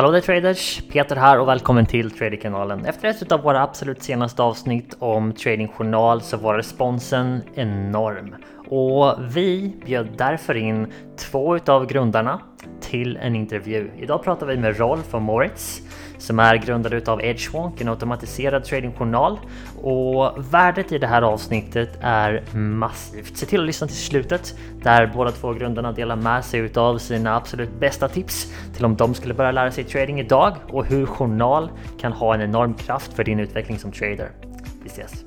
Hallå där traders! Peter här och välkommen till Traderkanalen. Efter ett av våra absolut senaste avsnitt om tradingjournal så var responsen enorm. Och vi bjöd därför in två utav grundarna till en intervju. Idag pratar vi med Rolf och Moritz som är grundad utav Edgewonk, en automatiserad tradingjournal. Och värdet i det här avsnittet är massivt. Se till att lyssna till slutet där båda två grundarna delar med sig utav sina absolut bästa tips till om de skulle börja lära sig trading idag och hur journal kan ha en enorm kraft för din utveckling som trader. Vi ses!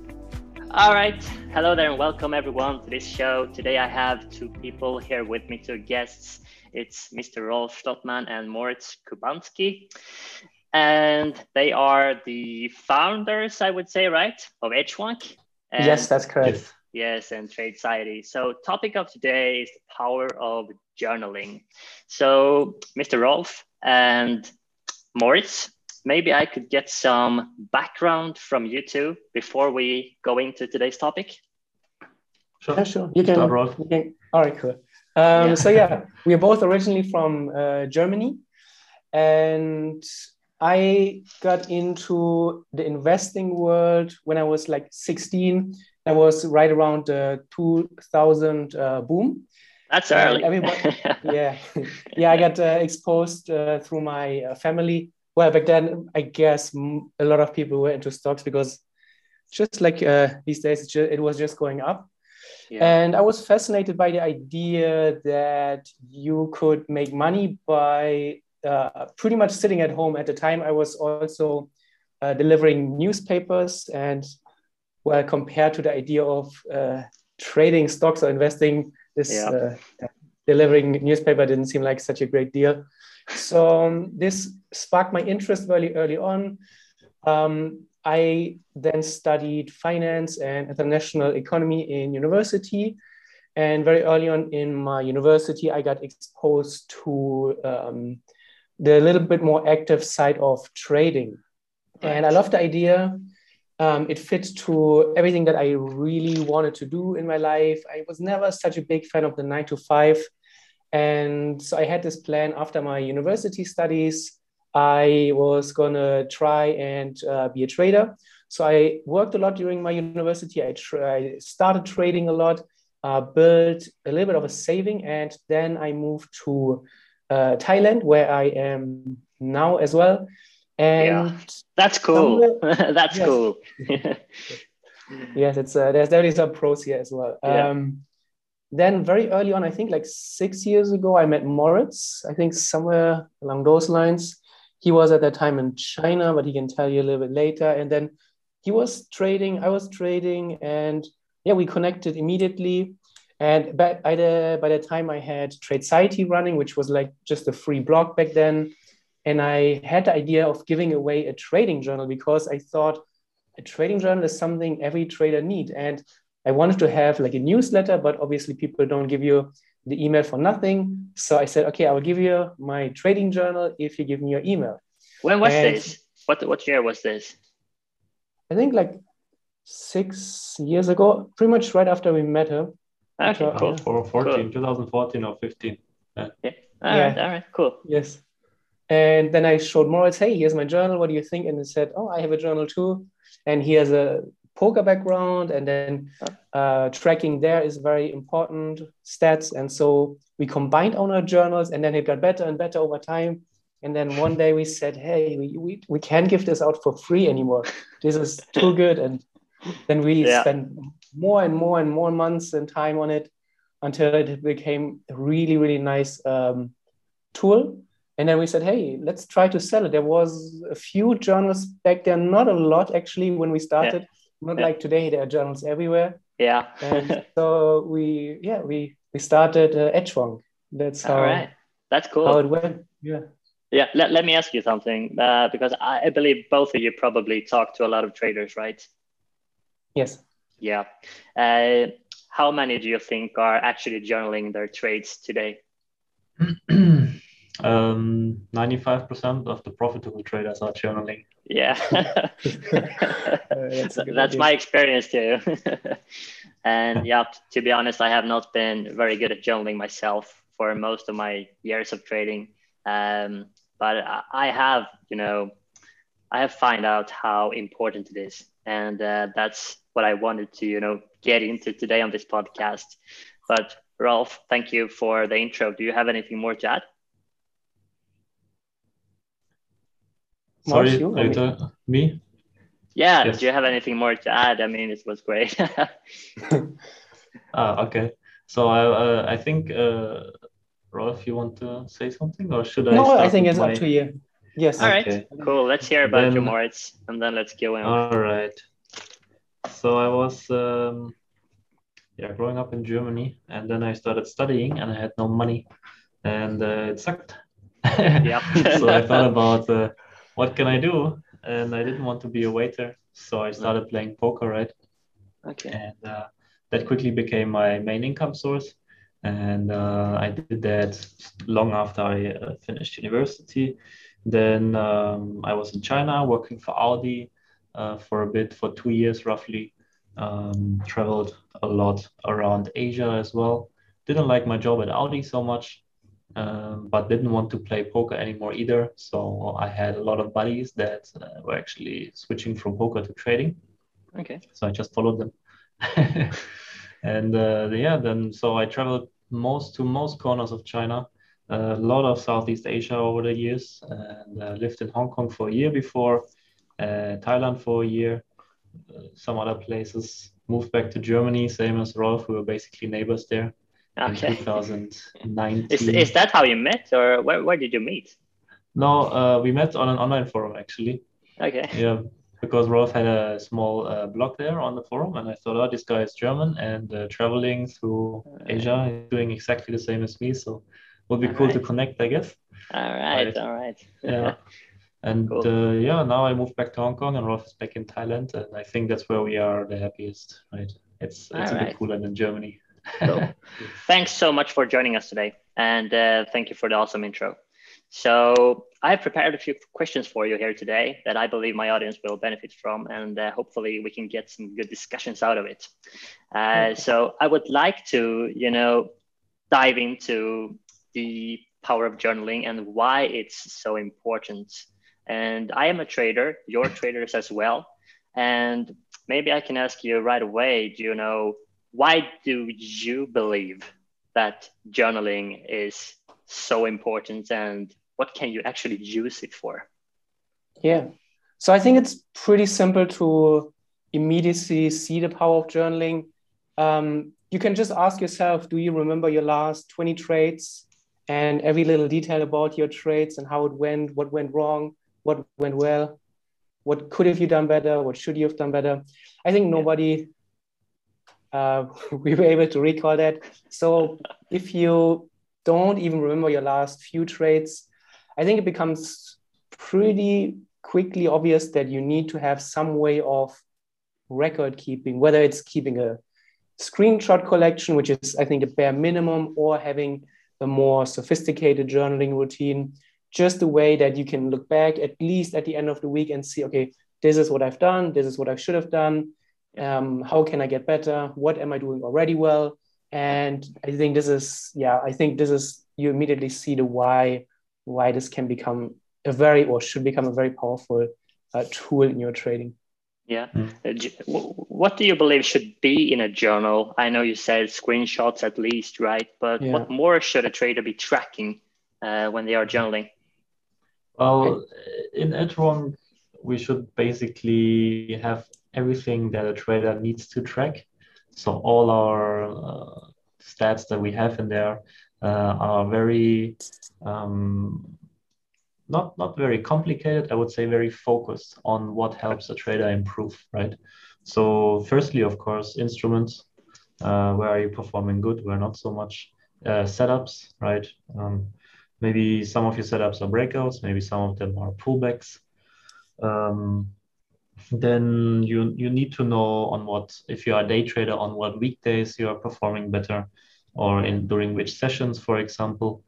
All right. Hello there and welcome everyone to this show. Today I have two people here with me, two guests. It's Mr. Rolf Stottman and Moritz Kubanski. And they are the founders, I would say, right, of Edgewonk. Yes, that's correct. Yes, and Tradeciety. So, topic of today is the power of journaling. So, Mr. Rolf and Moritz, maybe I could get some background from you two before we go into today's topic. Sure, yeah, sure. You can, Start, you can. All right, cool. Um, yeah. So yeah, we are both originally from uh, Germany, and I got into the investing world when I was like 16. I was right around the 2000 uh, boom. That's early. yeah, yeah. I got uh, exposed uh, through my uh, family. Well, back then, I guess a lot of people were into stocks because just like uh, these days, it was just going up. Yeah. And I was fascinated by the idea that you could make money by uh, pretty much sitting at home at the time. I was also uh, delivering newspapers, and well, compared to the idea of uh, trading stocks or investing, this yeah. Uh, delivering newspaper didn't seem like such a great deal. So um, this sparked my interest very early on. Um, I then studied finance and international economy in university. And very early on in my university, I got exposed to um, the little bit more active side of trading. And I love the idea. Um, it fits to everything that I really wanted to do in my life. I was never such a big fan of the nine to five. And so I had this plan after my university studies. I was going to try and uh, be a trader. So I worked a lot during my university. I, tra- I started trading a lot, uh, built a little bit of a saving, and then I moved to uh, Thailand, where I am now as well. And yeah, that's cool. that's yes. cool. yes, it's uh, there's definitely some pros here as well. Yeah. Um, then very early on, I think like six years ago, I met Moritz. I think somewhere along those lines. He was at that time in China, but he can tell you a little bit later. And then he was trading, I was trading, and yeah, we connected immediately. And by, by the by the time I had Tradeciety running, which was like just a free blog back then, and I had the idea of giving away a trading journal because I thought a trading journal is something every trader need, and I wanted to have like a newsletter, but obviously people don't give you the email for nothing. So I said, okay, I will give you my trading journal if you give me your email. When was and this? What what year was this? I think like six years ago, pretty much right after we met her. Okay, cool. For 14, cool. 2014 or 15. Yeah. yeah. All yeah. right, all right, cool. Yes. And then I showed Moritz, hey, here's my journal. What do you think? And he said, oh, I have a journal too. And he has a poker background. And then uh, tracking there is very important, stats. And so we combined our journals and then it got better and better over time. And then one day we said, hey, we, we, we can't give this out for free anymore. This is too good. And then we yeah. spent more and more and more months and time on it until it became a really really nice um, tool. And then we said hey let's try to sell it. There was a few journals back then not a lot actually when we started. Yeah. not yeah. like today there are journals everywhere. Yeah. And so we yeah we we started uh, Edgewonk. that's how all right. That's cool. how it went. Yeah. Yeah let, let me ask you something uh, because I, I believe both of you probably talk to a lot of traders right? Yes yeah. Uh, how many do you think are actually journaling their trades today? um, 95% of the profitable traders are journaling. Yeah. that's, that's my experience too. and yeah, to be honest, I have not been very good at journaling myself for most of my years of trading. Um, but I have, you know, I have find out how important it is, and uh, that's what I wanted to, you know, get into today on this podcast. But Rolf, thank you for the intro. Do you have anything more to add? Sorry, you, me? Yeah, yes. do you have anything more to add? I mean, it was great. ah, okay. So I, uh, I think, uh, Rolf, you want to say something, or should I? No, I think it's my... up to you. Yes. All right. Okay. Cool. Let's hear about then, you, Moritz, and then let's go in. All right. So I was, um, yeah, growing up in Germany, and then I started studying, and I had no money, and uh, it sucked. yeah. so I thought about uh, what can I do, and I didn't want to be a waiter, so I started playing poker, right? Okay. And uh, that quickly became my main income source and uh, I did that long after I uh, finished university. Then um, I was in China working for Audi uh, for a bit, for two years roughly. Um, traveled a lot around Asia as well. Didn't like my job at Audi so much, um, but didn't want to play poker anymore either. So I had a lot of buddies that uh, were actually switching from poker to trading. Okay. So I just followed them. and uh, yeah, then so I traveled most to most corners of China a lot of Southeast Asia over the years and uh, lived in Hong Kong for a year before, uh, Thailand for a year, uh, some other places. Moved back to Germany, same as Rolf. We were basically neighbors there okay. in 2019. is, is that how you met, or where, where did you meet? No, uh, we met on an online forum actually. Okay. Yeah, because Rolf had a small uh, blog there on the forum, and I thought, oh, this guy is German and uh, traveling through Asia, doing exactly the same as me. So would be all cool right. to connect, I guess. All right, right. all right. yeah. And cool. uh, yeah, now I moved back to Hong Kong and Rolf is back in Thailand. And I think that's where we are the happiest, right? It's, it's a right. bit cooler than Germany. Cool. Thanks so much for joining us today. And uh, thank you for the awesome intro. So I've prepared a few questions for you here today that I believe my audience will benefit from, and uh, hopefully we can get some good discussions out of it. Uh, so I would like to, you know, dive into the power of journaling and why it's so important. And I am a trader, you're traders as well. And maybe I can ask you right away, do you know, why do you believe that journaling is so important and what can you actually use it for? Yeah. So I think it's pretty simple to immediately see the power of journaling. Um, you can just ask yourself, do you remember your last 20 trades? And every little detail about your trades and how it went, what went wrong, what went well, what could have you done better, what should you have done better. I think nobody uh, we were able to recall that. So if you don't even remember your last few trades, I think it becomes pretty quickly obvious that you need to have some way of record keeping, whether it's keeping a screenshot collection, which is, I think, a bare minimum, or having a more sophisticated journaling routine, just a way that you can look back at least at the end of the week and see, okay, this is what I've done, this is what I should have done. Um, how can I get better? What am I doing already well? And I think this is, yeah, I think this is you immediately see the why why this can become a very or should become a very powerful uh, tool in your trading. Yeah. Mm. What do you believe should be in a journal? I know you said screenshots at least, right? But yeah. what more should a trader be tracking uh, when they are journaling? Well, in Edgewonk, we should basically have everything that a trader needs to track. So all our uh, stats that we have in there uh, are very um, not not very complicated i would say very focused on what helps a trader improve right? So firstly of course instruments uh, where are you performing good? Where not so much. Uh, setups right? Um, maybe some of your setups are breakouts maybe some of them are pullbacks. Um, then you you need to know on what if you are a day trader on what weekdays you are performing better or in during which sessions for example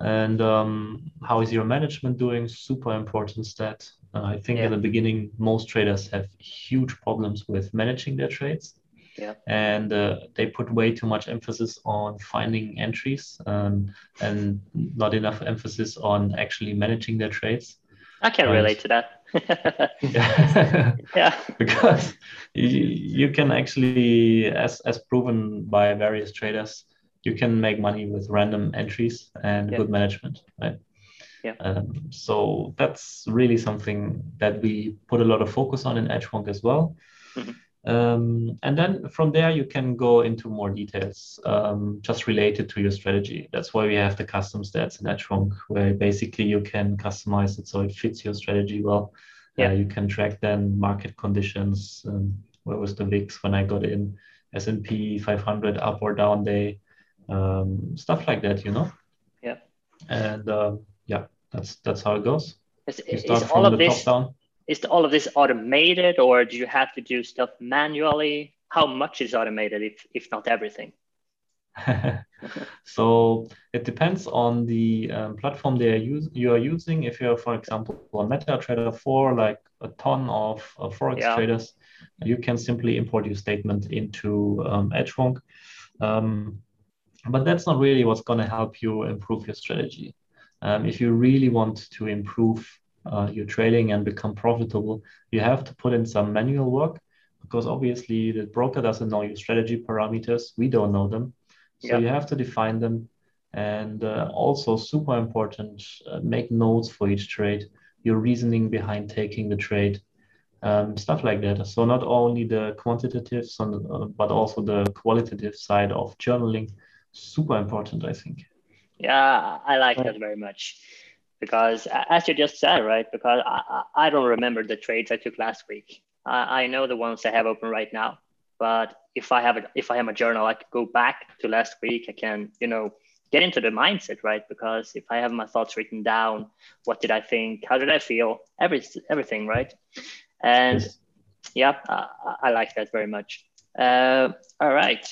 and um, how is your management doing? Super important stat. Uh, I think yeah. in the beginning, most traders have huge problems with managing their trades. Yeah. And uh, they put way too much emphasis on finding entries um, and not enough emphasis on actually managing their trades. I can Right. relate to that. yeah. yeah. because you, you can actually as as proven by various traders you can make money with random entries and Yeah. good management right Yeah. um, so that's really something that we put a lot of focus on in edgewonk as well Mhm. um, and then from there you can go into more details um, just related to your strategy that's why we have the custom stats in edgewonk where basically you can customize it so it fits your strategy well Yeah. uh, you can track then market conditions. Um, where was the VIX when I got in? S&P 500 up or down day, um, stuff like that, you know. Yeah. And um, yeah, that's that's how it goes. Is, You is all of the this top down. is all of this automated or do you have to do stuff manually? How much is automated if if not everything? so it depends on the um, platform they are use, you are using. If you're, for example, on MetaTrader 4, like a ton of, of forex Yeah. traders, you can simply import your statement into um, Edgewonk. Um, but that's not really what's going to help you improve your strategy. Um, if you really want to improve uh, your trading and become profitable, you have to put in some manual work because obviously the broker doesn't know your strategy parameters. We don't know them. So Yeah. you have to define them. And uh, also, super important, uh, make notes for each trade, your reasoning behind taking the trade, um, stuff like that. So, not only the quantitative, uh, but also the qualitative side of journaling, super important, I think. Yeah, I like that very much because, as you just said, right? Because I, I I don't remember the trades I took last week. I, I know the ones I have open right now, but if I have a if I have a journal, I could go back to last week. I can, you know, get into the mindset, right? Because if I have my thoughts written down, what did I think? How did I feel? Every everything, right? And Yes. yeah, I, I- I like that very much. Uh, all right.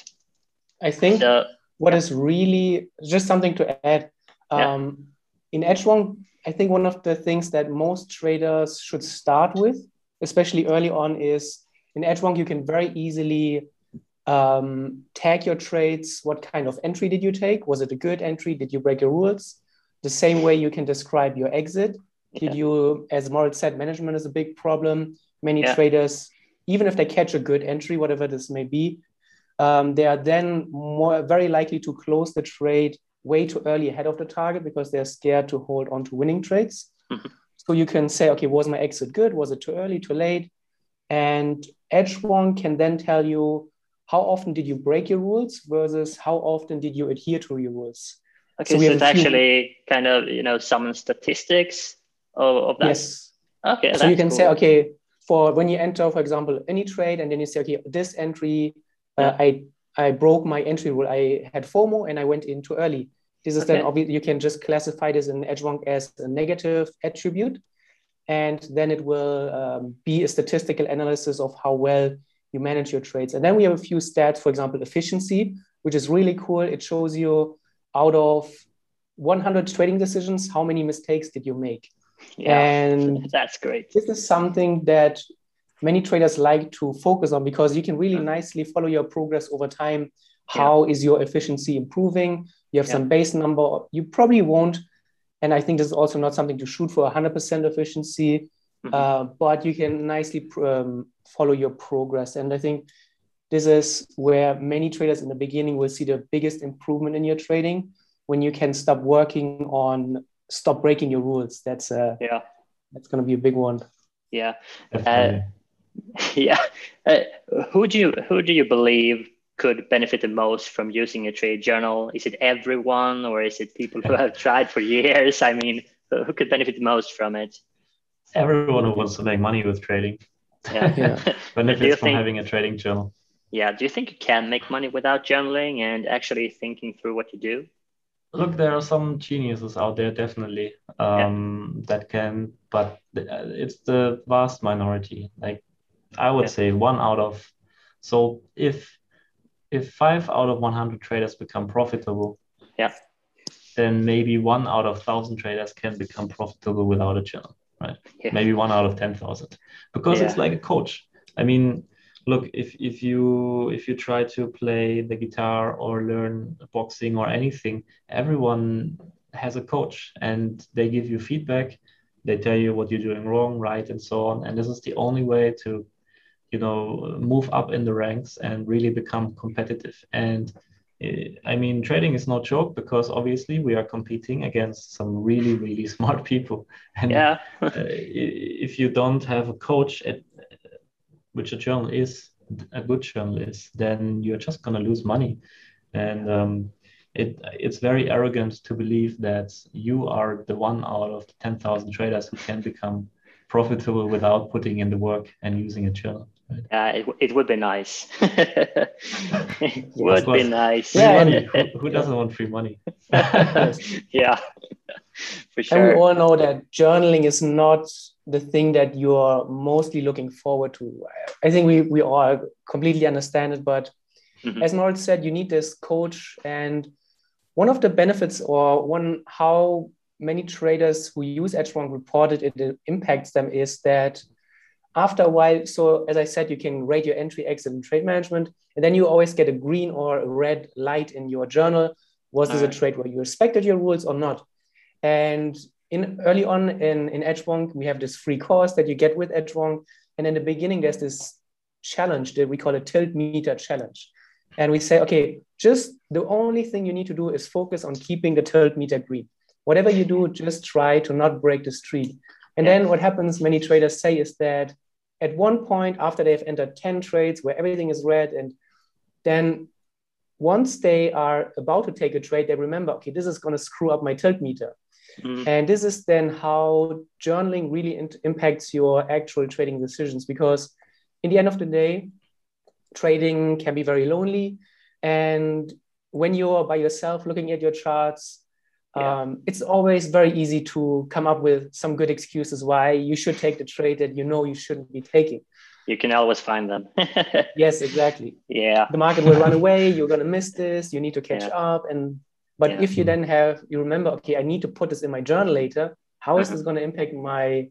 I think So what is really just something to add Yeah. um, in Edgewonk, I think one of the things that most traders should start with, especially early on, is in Edgewonk you can very easily um, tag your trades. What kind of entry did you take? Was it a good entry? Did you break your rules? The same way you can describe your exit. Did Yeah. you, as Moritz said, management is a big problem. Many Yeah. traders, even if they catch a good entry, whatever this may be, um, they are then more very likely to close the trade way too early ahead of the target because they're scared to hold on to winning trades. Mhm. So you can say, okay, was my exit good? Was it too early, too late? And Edgewonk can then tell you how often did you break your rules versus how often did you adhere to your rules. Okay, So so, we have it's few- actually kind of you know some statistics of, of that. Yes. Okay. so you can cool. say okay for when you enter for example any trade and then you say okay this entry uh, i i broke my entry rule. I had fomo and i went in too early. This is then Okay. obvious you can just classify this in edgewonk as a negative attribute. And then it will um, be a statistical analysis of how well you manage your trades. And then we have a few stats for example efficiency which is really cool. It shows you out of 100 trading decisions how many mistakes did you make? Yeah, and that's great. this is something that many traders like to focus on because you can really nicely follow your progress over time. How is your efficiency improving? You have Yeah. some base number. You probably won't. And I think this is also not something to shoot for 100% efficiency, Mhm. uh, but you can nicely um, follow your progress. And I think this is where many traders in the beginning will see the biggest improvement in your trading when you can stop working on stop breaking your rules. That's uh, yeah, that's going to be a big one. yeah, Definitely. yeah. Uh, who do you who do you believe could benefit the most from using a trade journal? Is it everyone, or is it people who have tried for years? I mean, who could benefit the most from it? Everyone who wants to make money with trading Yeah. Yeah. benefits from think? having a trading journal. Yeah. Do you think you can make money without journaling and actually thinking through what you do? Look, there are some geniuses out there, definitely, um, that can, but uh, it's the vast minority. Like I would Yeah. say one out of, so if if five out of 100 traders become profitable, Yeah. then maybe one out of thousand traders can become profitable without a journal, right? Yeah. Maybe one out of 10,000, because it's like a coach. I mean, look if if you if you try to play the guitar or learn boxing or anything everyone has a coach and they give you feedback they tell you what you're doing wrong right and so on and this is the only way to you know move up in the ranks and really become competitive and eh, I mean, trading is no joke because obviously we are competing against some really, really smart people. And yeah. uh, if you don't have a coach at which a journal is, a good journal is, then you're just gonna lose money. And um, it it's very arrogant to believe that you are the one out of the 10,000 traders who can become profitable without putting in the work and using a journal. Right? Yeah, it, it would be nice. it would be nice. Yeah, who, who, doesn't want free money? yeah, for sure. And we all know that journaling is not the thing that you are mostly looking forward to. I think we, we all completely understand it, but mm-hmm. as Moritz said, you need this coach. And one of the benefits, or one how many traders who use Edgewonk reported it, it impacts them, is that after a while, so as I said, you can rate your entry, exit, and trade management, and then you always get a green or a red light in your journal. Was this a trade where you respected your rules or not? And in early on in, in Edgewonk, we have this free course that you get with Edgewonk. And in the beginning, there's this challenge that we call a tilt meter challenge. And we say, okay, just the only thing you need to do is focus on keeping the tilt meter green. Whatever you do, just try to not break the streak. And then what happens, many traders say, is that at one point after they've entered 10 trades where everything is red, and then once they are about to take a trade, they remember, okay, this is going to screw up my tilt meter. Mm. And this is then how journaling really in- impacts your actual trading decisions because, in the end of the day, trading can be very lonely. And when you're by yourself looking at your charts, yeah. um, it's always very easy to come up with some good excuses why you should take the trade that you know you shouldn't be taking. You can always find them. yes, exactly. Yeah. The market will run away. You're going to miss this. You need to catch yeah. up. And but yeah. if you then have, you remember, okay, I need to put this in my journal later. How is this uh-huh. going to impact my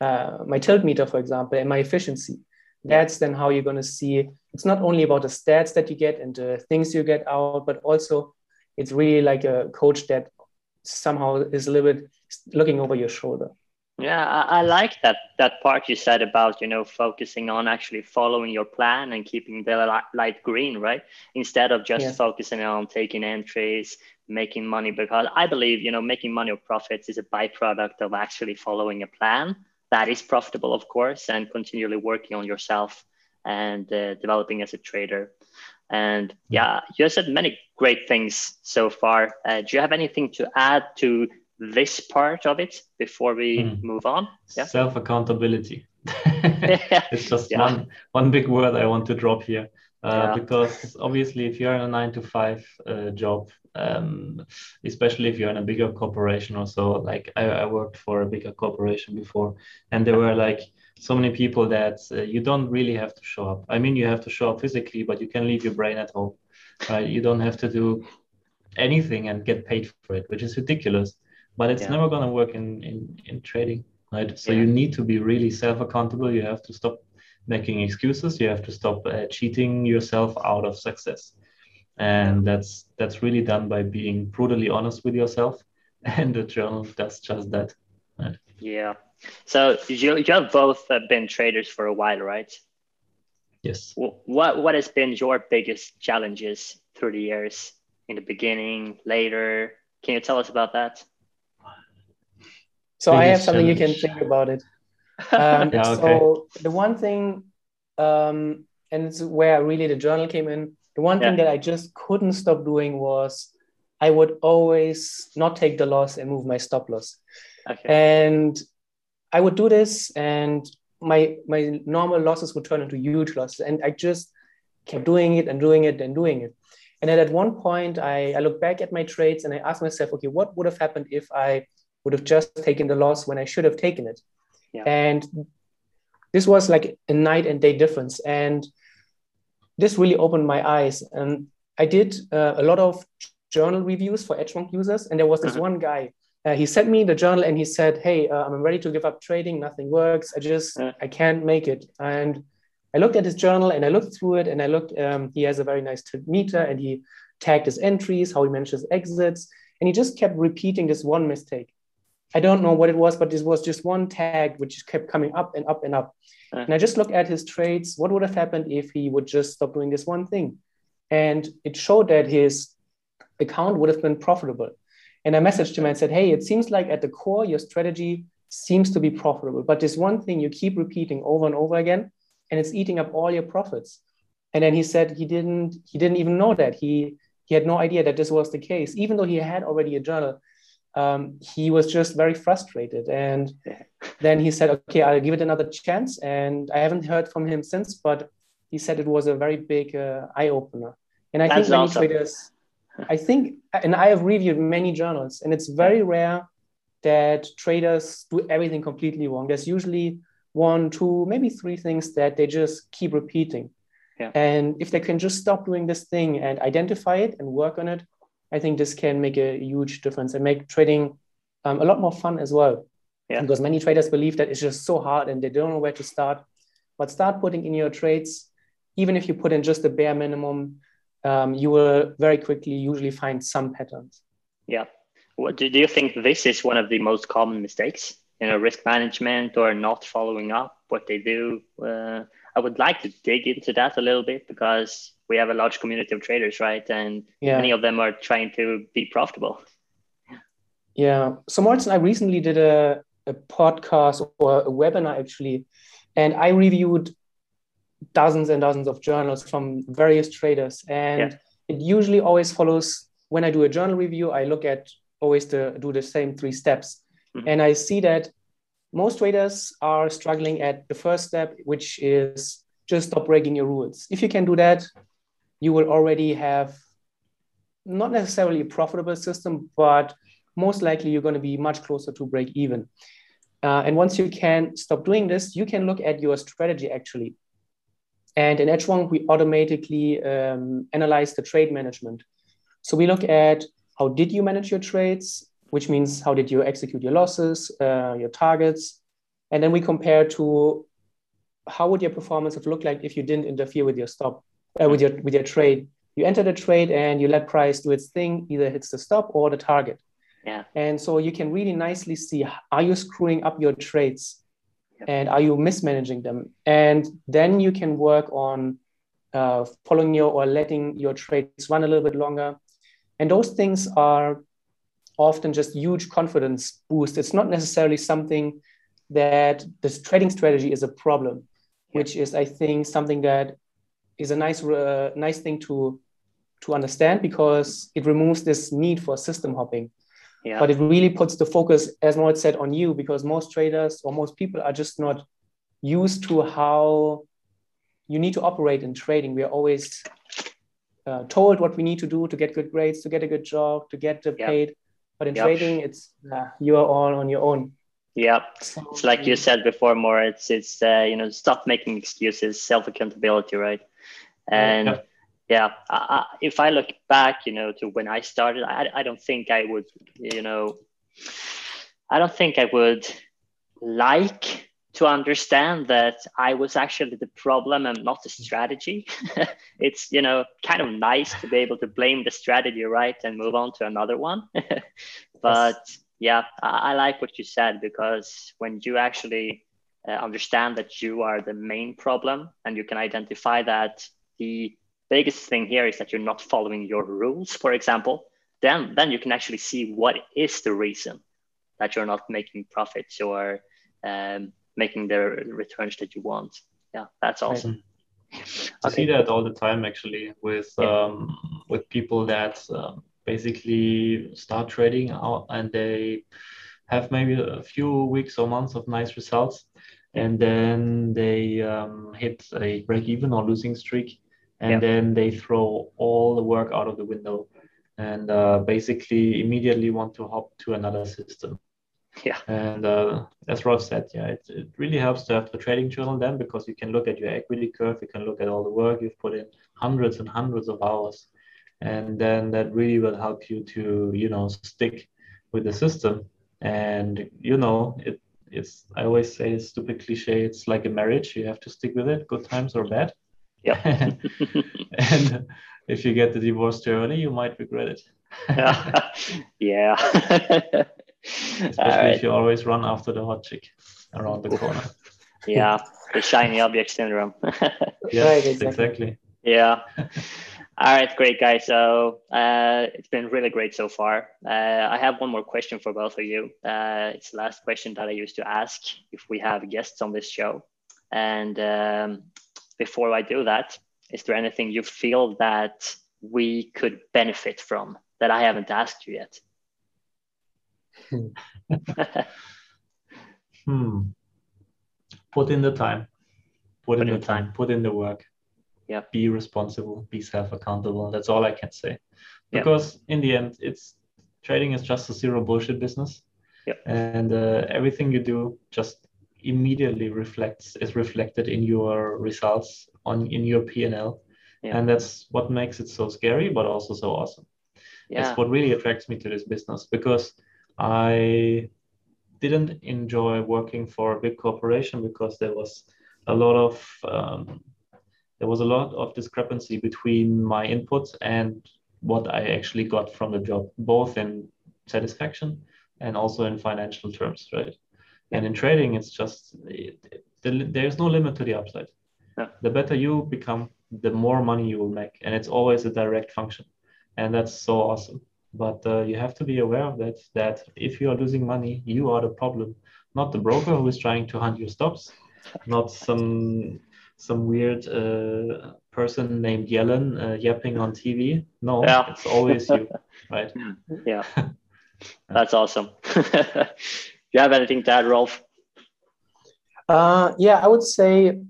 uh, my tilt meter, for example, and my efficiency? That's then how you're going to see. It's not only about the stats that you get and the things you get out, but also it's really like a coach that somehow is a little bit looking over your shoulder. Yeah, I, I, like that that part you said about you know focusing on actually following your plan and keeping the light green, right? Instead of just yeah. focusing on taking entries, making money. Because I believe you know making money or profits is a byproduct of actually following a plan that is profitable, of course, and continually working on yourself and uh, developing as a trader. And yeah, you have said many great things so far. Uh, do you have anything to add to this part of it before we mm. move on? Yeah. Self accountability. it's just yeah. one one big word I want to drop here. Uh, yeah. because obviously if you're in a nine to five uh, job um, especially if you're in a bigger corporation or so like I, I, worked for a bigger corporation before and there were like so many people that uh, you don't really have to show up. I mean you have to show up physically but you can leave your brain at home. Right you don't have to do anything and get paid for it which is ridiculous but it's yeah. never going to work in, in in trading right? So yeah. you need to be really self accountable you have to stop making excuses. You have to stop uh, cheating yourself out of success. And that's that's really done by being brutally honest with yourself. And the journal does just that right? yeah so you, you have both uh, been traders for a while right yes what what has been your biggest challenges through the years in the beginning later can you tell us about that so biggest I have something challenge. you can think about it. Um, yeah, okay. So the one thing, um, and it's where really the journal came in. The one yeah. thing that I just couldn't stop doing was I would always not take the loss and move my stop loss. Okay. And I would do this, and my my normal losses would turn into huge losses, and I just kept doing it and doing it and doing it. And then at one point, I, I look back at my trades and I ask myself, okay, what would have happened if I would have just taken the loss when I should have taken it. Yeah. And this was like a night and day difference. And this really opened my eyes. And I did uh, a lot of journal reviews for Edgewonk users. And there was this uh-huh. one guy. Uh, he sent me the journal and he said, "Hey, uh, I'm ready to give up trading. Nothing works. I just. I can't make it." And I looked at his journal and I looked through it and I looked, um, he has a very nice meter and he tagged his entries, how he manages exits. And he just kept repeating this one mistake. I don't know what it was, but this was just one tag which kept coming up and up and up. And I just looked at his trades. What would have happened if he would just stop doing this one thing? And it showed that his account would have been profitable. And I messaged him and said, Hey, it seems like at the core, your strategy seems to be profitable, but this one thing you keep repeating over and over again, and it's eating up all your profits. And then he said he didn't he didn't even know that. He he had no idea that this was the case, even though he had already a journal. Um, he was just very frustrated. And then he said, okay, I'll give it another chance. And I haven't heard from him since, but he said it was a very big uh, eye opener. And I That's think many awesome. traders, I think, and I have reviewed many journals, and it's very rare that traders do everything completely wrong. There's usually one, two, maybe three things that they just keep repeating. Yeah. And if they can just stop doing this thing and identify it and work on it, I think this can make a huge difference and make trading um, a lot more fun as well. Yeah. Because many traders believe that it's just so hard and they don't know where to start. But start putting in your trades, even if you put in just the bare minimum, um, you will very quickly usually find some patterns. Yeah. What, do, you think this is one of the most common mistakes? You know, risk management or not following up what they do. Uh, I would like to dig into that a little bit because we have a large community of traders, right? And yeah. many of them are trying to be profitable. Yeah. So Martin, I recently did a, a podcast or a webinar actually, and I reviewed dozens and dozens of journals from various traders. And yeah. it usually always follows when I do a journal review, I look at always to do the same three steps. Mm-hmm. And I see that most traders are struggling at the first step, which is just stop breaking your rules. If you can do that, you will already have not necessarily a profitable system, but most likely you're going to be much closer to break even. Uh, and once you can stop doing this, you can look at your strategy actually. And in Edgewonk, we automatically um, analyze the trade management. So we look at how did you manage your trades, which means how did you execute your losses, uh, your targets, and then we compare to how would your performance have looked like if you didn't interfere with your stop, uh, with your with your trade. You enter the trade and you let price do its thing, either hits the stop or the target. Yeah. And so you can really nicely see are you screwing up your trades, yep. and are you mismanaging them, and then you can work on uh, following your or letting your trades run a little bit longer. And those things are often just huge confidence boost. It's not necessarily something that this trading strategy is a problem, which is, I think, something that is a nice, uh, nice thing to to understand because it removes this need for system hopping. Yeah. But it really puts the focus, as Moritz said, on you because most traders or most people are just not used to how you need to operate in trading. We are always uh, told what we need to do to get good grades, to get a good job, to get paid. But in yep. trading, it's uh, you are all on your own. Yeah, so, it's like you said before, more. It's it's uh, you know stop making excuses, self accountability, right? And yep. Yeah, I, if I look back, you know, to when I started, I I don't think I would, you know, I don't think I would like to understand that I was actually the problem and not the strategy. it's you know kind of nice to be able to blame the strategy, right, and move on to another one. but yes. yeah, I, I, like what you said because when you actually uh, understand that you are the main problem and you can identify that the biggest thing here is that you're not following your rules, for example, then then you can actually see what is the reason that you're not making profits or um, making the returns that you want. Yeah, that's awesome. I see that all the time actually with yeah. um, with people that um, basically start trading out and they have maybe a few weeks or months of nice results and then they um, hit a break even or losing streak and yeah. then they throw all the work out of the window and uh, basically immediately want to hop to another system yeah. And uh, as Rolf said, yeah, it, it really helps to have the trading journal then because you can look at your equity curve, you can look at all the work you've put in, hundreds and hundreds of hours. And then that really will help you to, you know, stick with the system. And, you know, it, it's I always say it's stupid cliche. It's like a marriage. You have to stick with it, good times or bad. Yeah. and if you get the divorce too early, you might regret it. yeah. yeah. Especially right. if you always run after the hot chick around the corner. yeah, the shiny object syndrome. Yes, Right, exactly. exactly. yeah. All right, great guys. So uh, it's been really great so far. Uh, I have one more question for both of you. Uh, it's the last question that I used to ask if we have guests on this show. And um, before I do that, is there anything you feel that we could benefit from that I haven't asked you yet? Hmm. Put in the time. Put, in the time. Put in the work. Yeah. Be responsible. Be self-accountable. That's all I can say. Because in the end, it's trading is just a zero bullshit business. Yeah. And uh, everything you do just immediately reflects is reflected in your results on in your P&L. Yeah. And that's what makes it so scary, but also so awesome. Yeah. That's what really attracts me to this business because I didn't enjoy working for a big corporation because there was a lot of um, there was a lot of discrepancy between my inputs and what I actually got from the job, both in satisfaction and also in financial terms, right? And in trading, it's just it, it, the, there's no limit to the upside. Yeah. The better you become, the more money you will make, and it's always a direct function, and that's so awesome. But uh, you have to be aware of that. That if you are losing money, you are the problem, not the broker who is trying to hunt your stops, not some some weird uh, person named Yellen uh, yapping on TV. No, Yeah. it's always you, right? yeah. That's awesome. you have anything to add, Rolf? Uh, yeah, I would say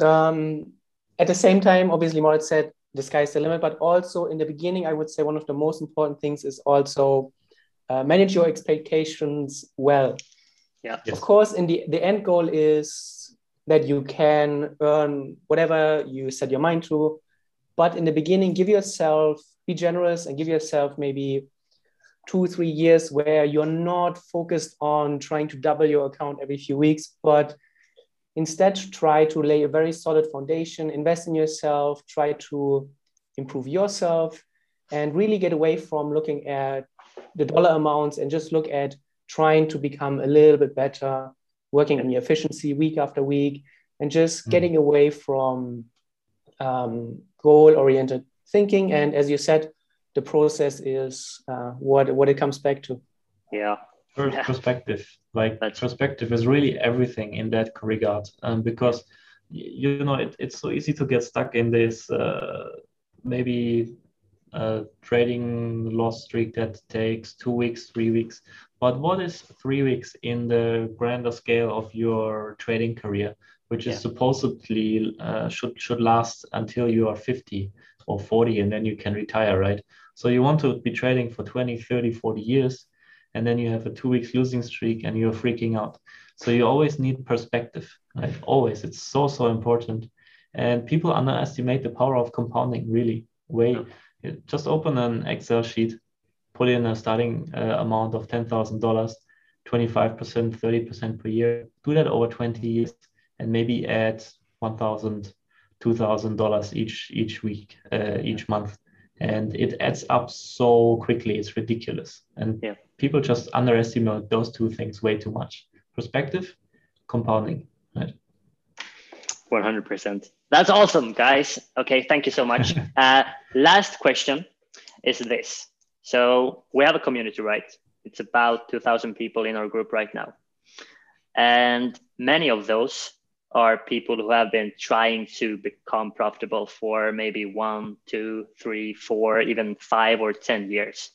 um, at the same time, obviously, Moritz said the sky's the limit, but also in the beginning, I would say one of the most important things is also uh, manage your expectations well. Yeah. Yes. Of course, in the, the end goal is that you can earn whatever you set your mind to. But in the beginning, give yourself, be generous and give yourself maybe two, three years where you're not focused on trying to double your account every few weeks, but instead try to lay a very solid foundation, invest in yourself, try to improve yourself, and really get away from looking at the dollar amounts and just look at trying to become a little bit better, working on your efficiency week after week, and just Mm. getting away from um, goal oriented thinking. And as you said, the process is uh, what, what it comes back to. Yeah. First Yeah. perspective like That's- perspective is really everything in that regard um, because you know it, it's so easy to get stuck in this uh, maybe uh, trading loss streak that takes two weeks three weeks but what is three weeks in the grander scale of your trading career which is supposedly uh, should should last until you are 50 or 40 and then you can retire right so you want to be trading for 20 30 40 years and then you have a two weeks losing streak and you're freaking out. So you always need perspective, right? Always. It's so, so important. And people underestimate the power of compounding, really. Way. Just open an Excel sheet, put in a starting uh, amount of $10,000, 25%, 30% per year. Do that over 20 years and maybe add $1,000, $2,000 each, each week, uh, each month. And it adds up so quickly. It's ridiculous. And Yeah. people just underestimate those two things way too much. Perspective, compounding. Right. 100%. That's awesome, guys. Okay, thank you so much. uh, last question is this. So we have a community, right? It's about 2,000 people in our group right now. And many of those are people who have been trying to become profitable for maybe one, two, three, four, even five or 10 years.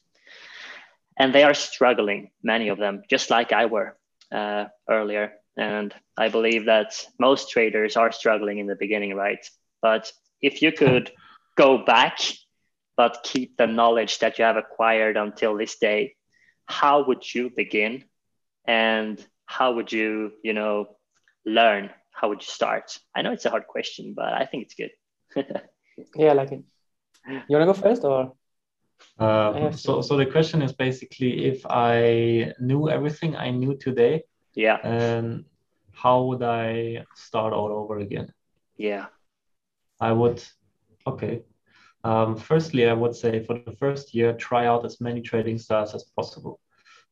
And they are struggling, many of them, just like I were uh, earlier. And I believe that most traders are struggling in the beginning, right? But if you could go back, but keep the knowledge that you have acquired until this day, how would you begin? And how would you, you know, learn? How would you start? I know it's a hard question, but I think it's good. Yeah, I like it. You want to go first or? Um, so, so the question is basically if I knew everything I knew today, Yeah. And how would I start all over again? Yeah. I would, okay. Um, firstly, I would say for the first year, try out as many trading styles as possible.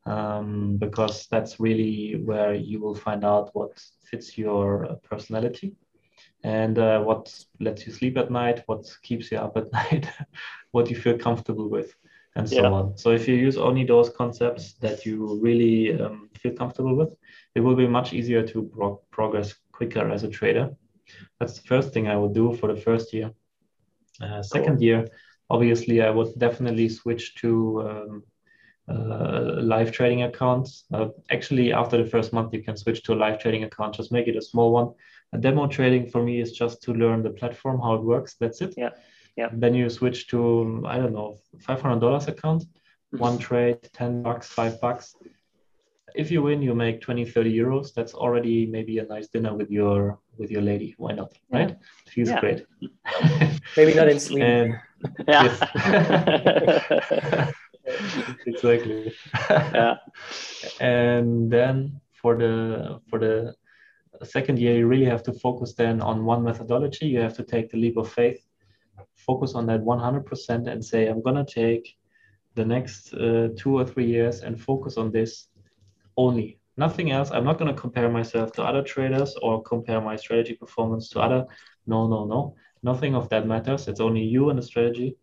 Um, because that's really where you will find out what fits your personality and uh, what lets you sleep at night, what keeps you up at night, what you feel comfortable with, and so yeah. on. So if you use only those concepts that you really um, feel comfortable with, it will be much easier to pro- progress quicker as a trader. That's the first thing I would do for the first year. Uh, second cool. year, obviously, I would definitely switch to um, uh, live trading account. Uh, actually, after the first month, you can switch to a live trading account. Just make it a small one. A demo trading for me is just to learn the platform, how it works. That's it. Yeah. Yeah. Then you switch to I don't know, five hundred dollars account, mm-hmm. one trade, ten bucks, five bucks. If you win, you make 20, 30 euros. That's already maybe a nice dinner with your with your lady. Why not? Right? Yeah. It feels yeah. great. maybe not in Sweden. And, yeah. exactly. yeah. And then for the for the second year, you really have to focus then on one methodology. You have to take the leap of faith, focus on that 100%, and say, I'm gonna take the next uh, two or three years and focus on this only. Nothing else. I'm not gonna compare myself to other traders or compare my strategy performance to other. No, no, no. Nothing of that matters. It's only you and the strategy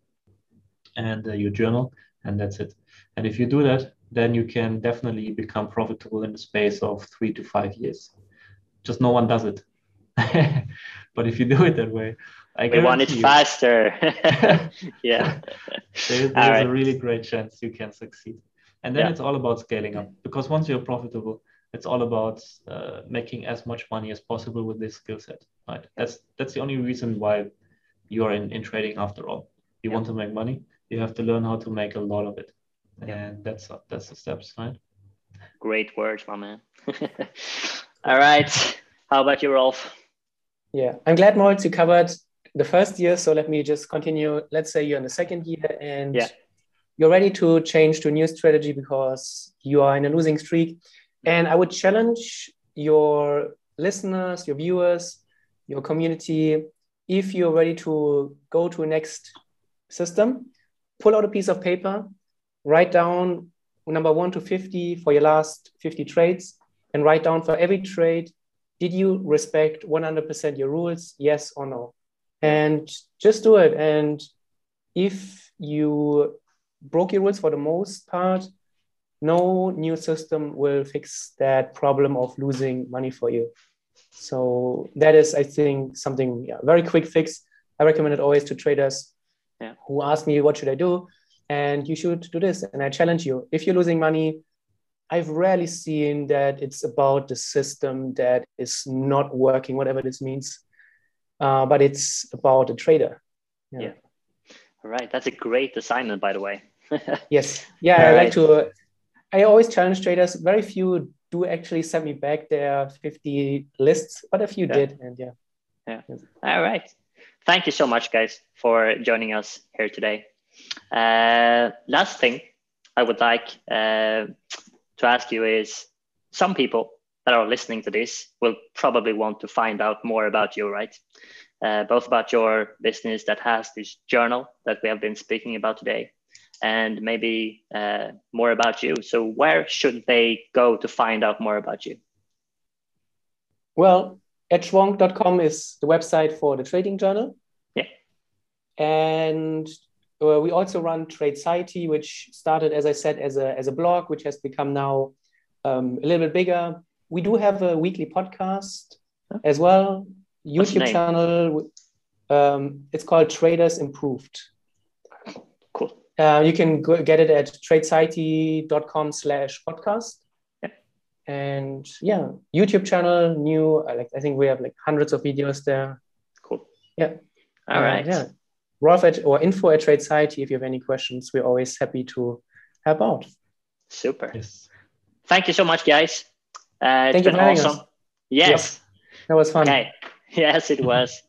and uh, your journal and that's it. And if you do that, then you can definitely become profitable in the space of three to five years. Just no one does it. but if you do it that way, I we want it you, faster. yeah. there's, there's right. a really great chance you can succeed. And then yeah. it's all about scaling up because once you're profitable, it's all about uh, making as much money as possible with this skill set. Right. That's that's the only reason why you are in, in trading after all. You yeah. want to make money you have to learn how to make a lot of it. And that's that's the steps right? Great words my man. All right. How about you rolf? Yeah i'm glad moritz you covered the first year. So let me just continue. Let's say you're in the second year and yeah. you're ready to change to a new strategy because you are in a losing streak. And i would challenge your listeners your viewers your community if you're ready to go to a next system pull out a piece of paper, write down number one to 50 for your last 50 trades, and write down for every trade, did you respect 100% your rules, yes or no? And just do it. And if you broke your rules for the most part, no new system will fix that problem of losing money for you. So that is, I think, something yeah, very quick fix. I recommend it always to traders yeah. who ask me what should I do, and you should do this. And I challenge you: if you're losing money, I've rarely seen that it's about the system that is not working, whatever this means, uh, but it's about a trader. Yeah. yeah. All right, that's a great assignment, by the way. yes. Yeah, All I right. like to. I always challenge traders. Very few do actually send me back their 50 lists, but a few yeah. did, and yeah. Yeah. All right. Thank you so much, guys, for joining us here today. Uh, last thing I would like uh, to ask you is some people that are listening to this will probably want to find out more about you, right? Uh, both about your business that has this journal that we have been speaking about today, and maybe uh, more about you. So, where should they go to find out more about you? Well, edgewonk.com is the website for the trading journal. Yeah. And uh, we also run Tradeciety, which started, as I said, as a, as a blog, which has become now um, a little bit bigger. We do have a weekly podcast as well, YouTube channel. Um, it's called Traders Improved. Cool. Uh, you can go, get it at tradeciety.com slash podcast and yeah youtube channel new uh, like i think we have like hundreds of videos there. Cool. Yeah. All uh, right. yeah. Rolf at, or info at Tradeciety if you have any questions we're always happy to help out. Super. Yes. Thank you so much guys. Uh, Thank you for having awesome. Us. yes that was fun. Okay. Yes it was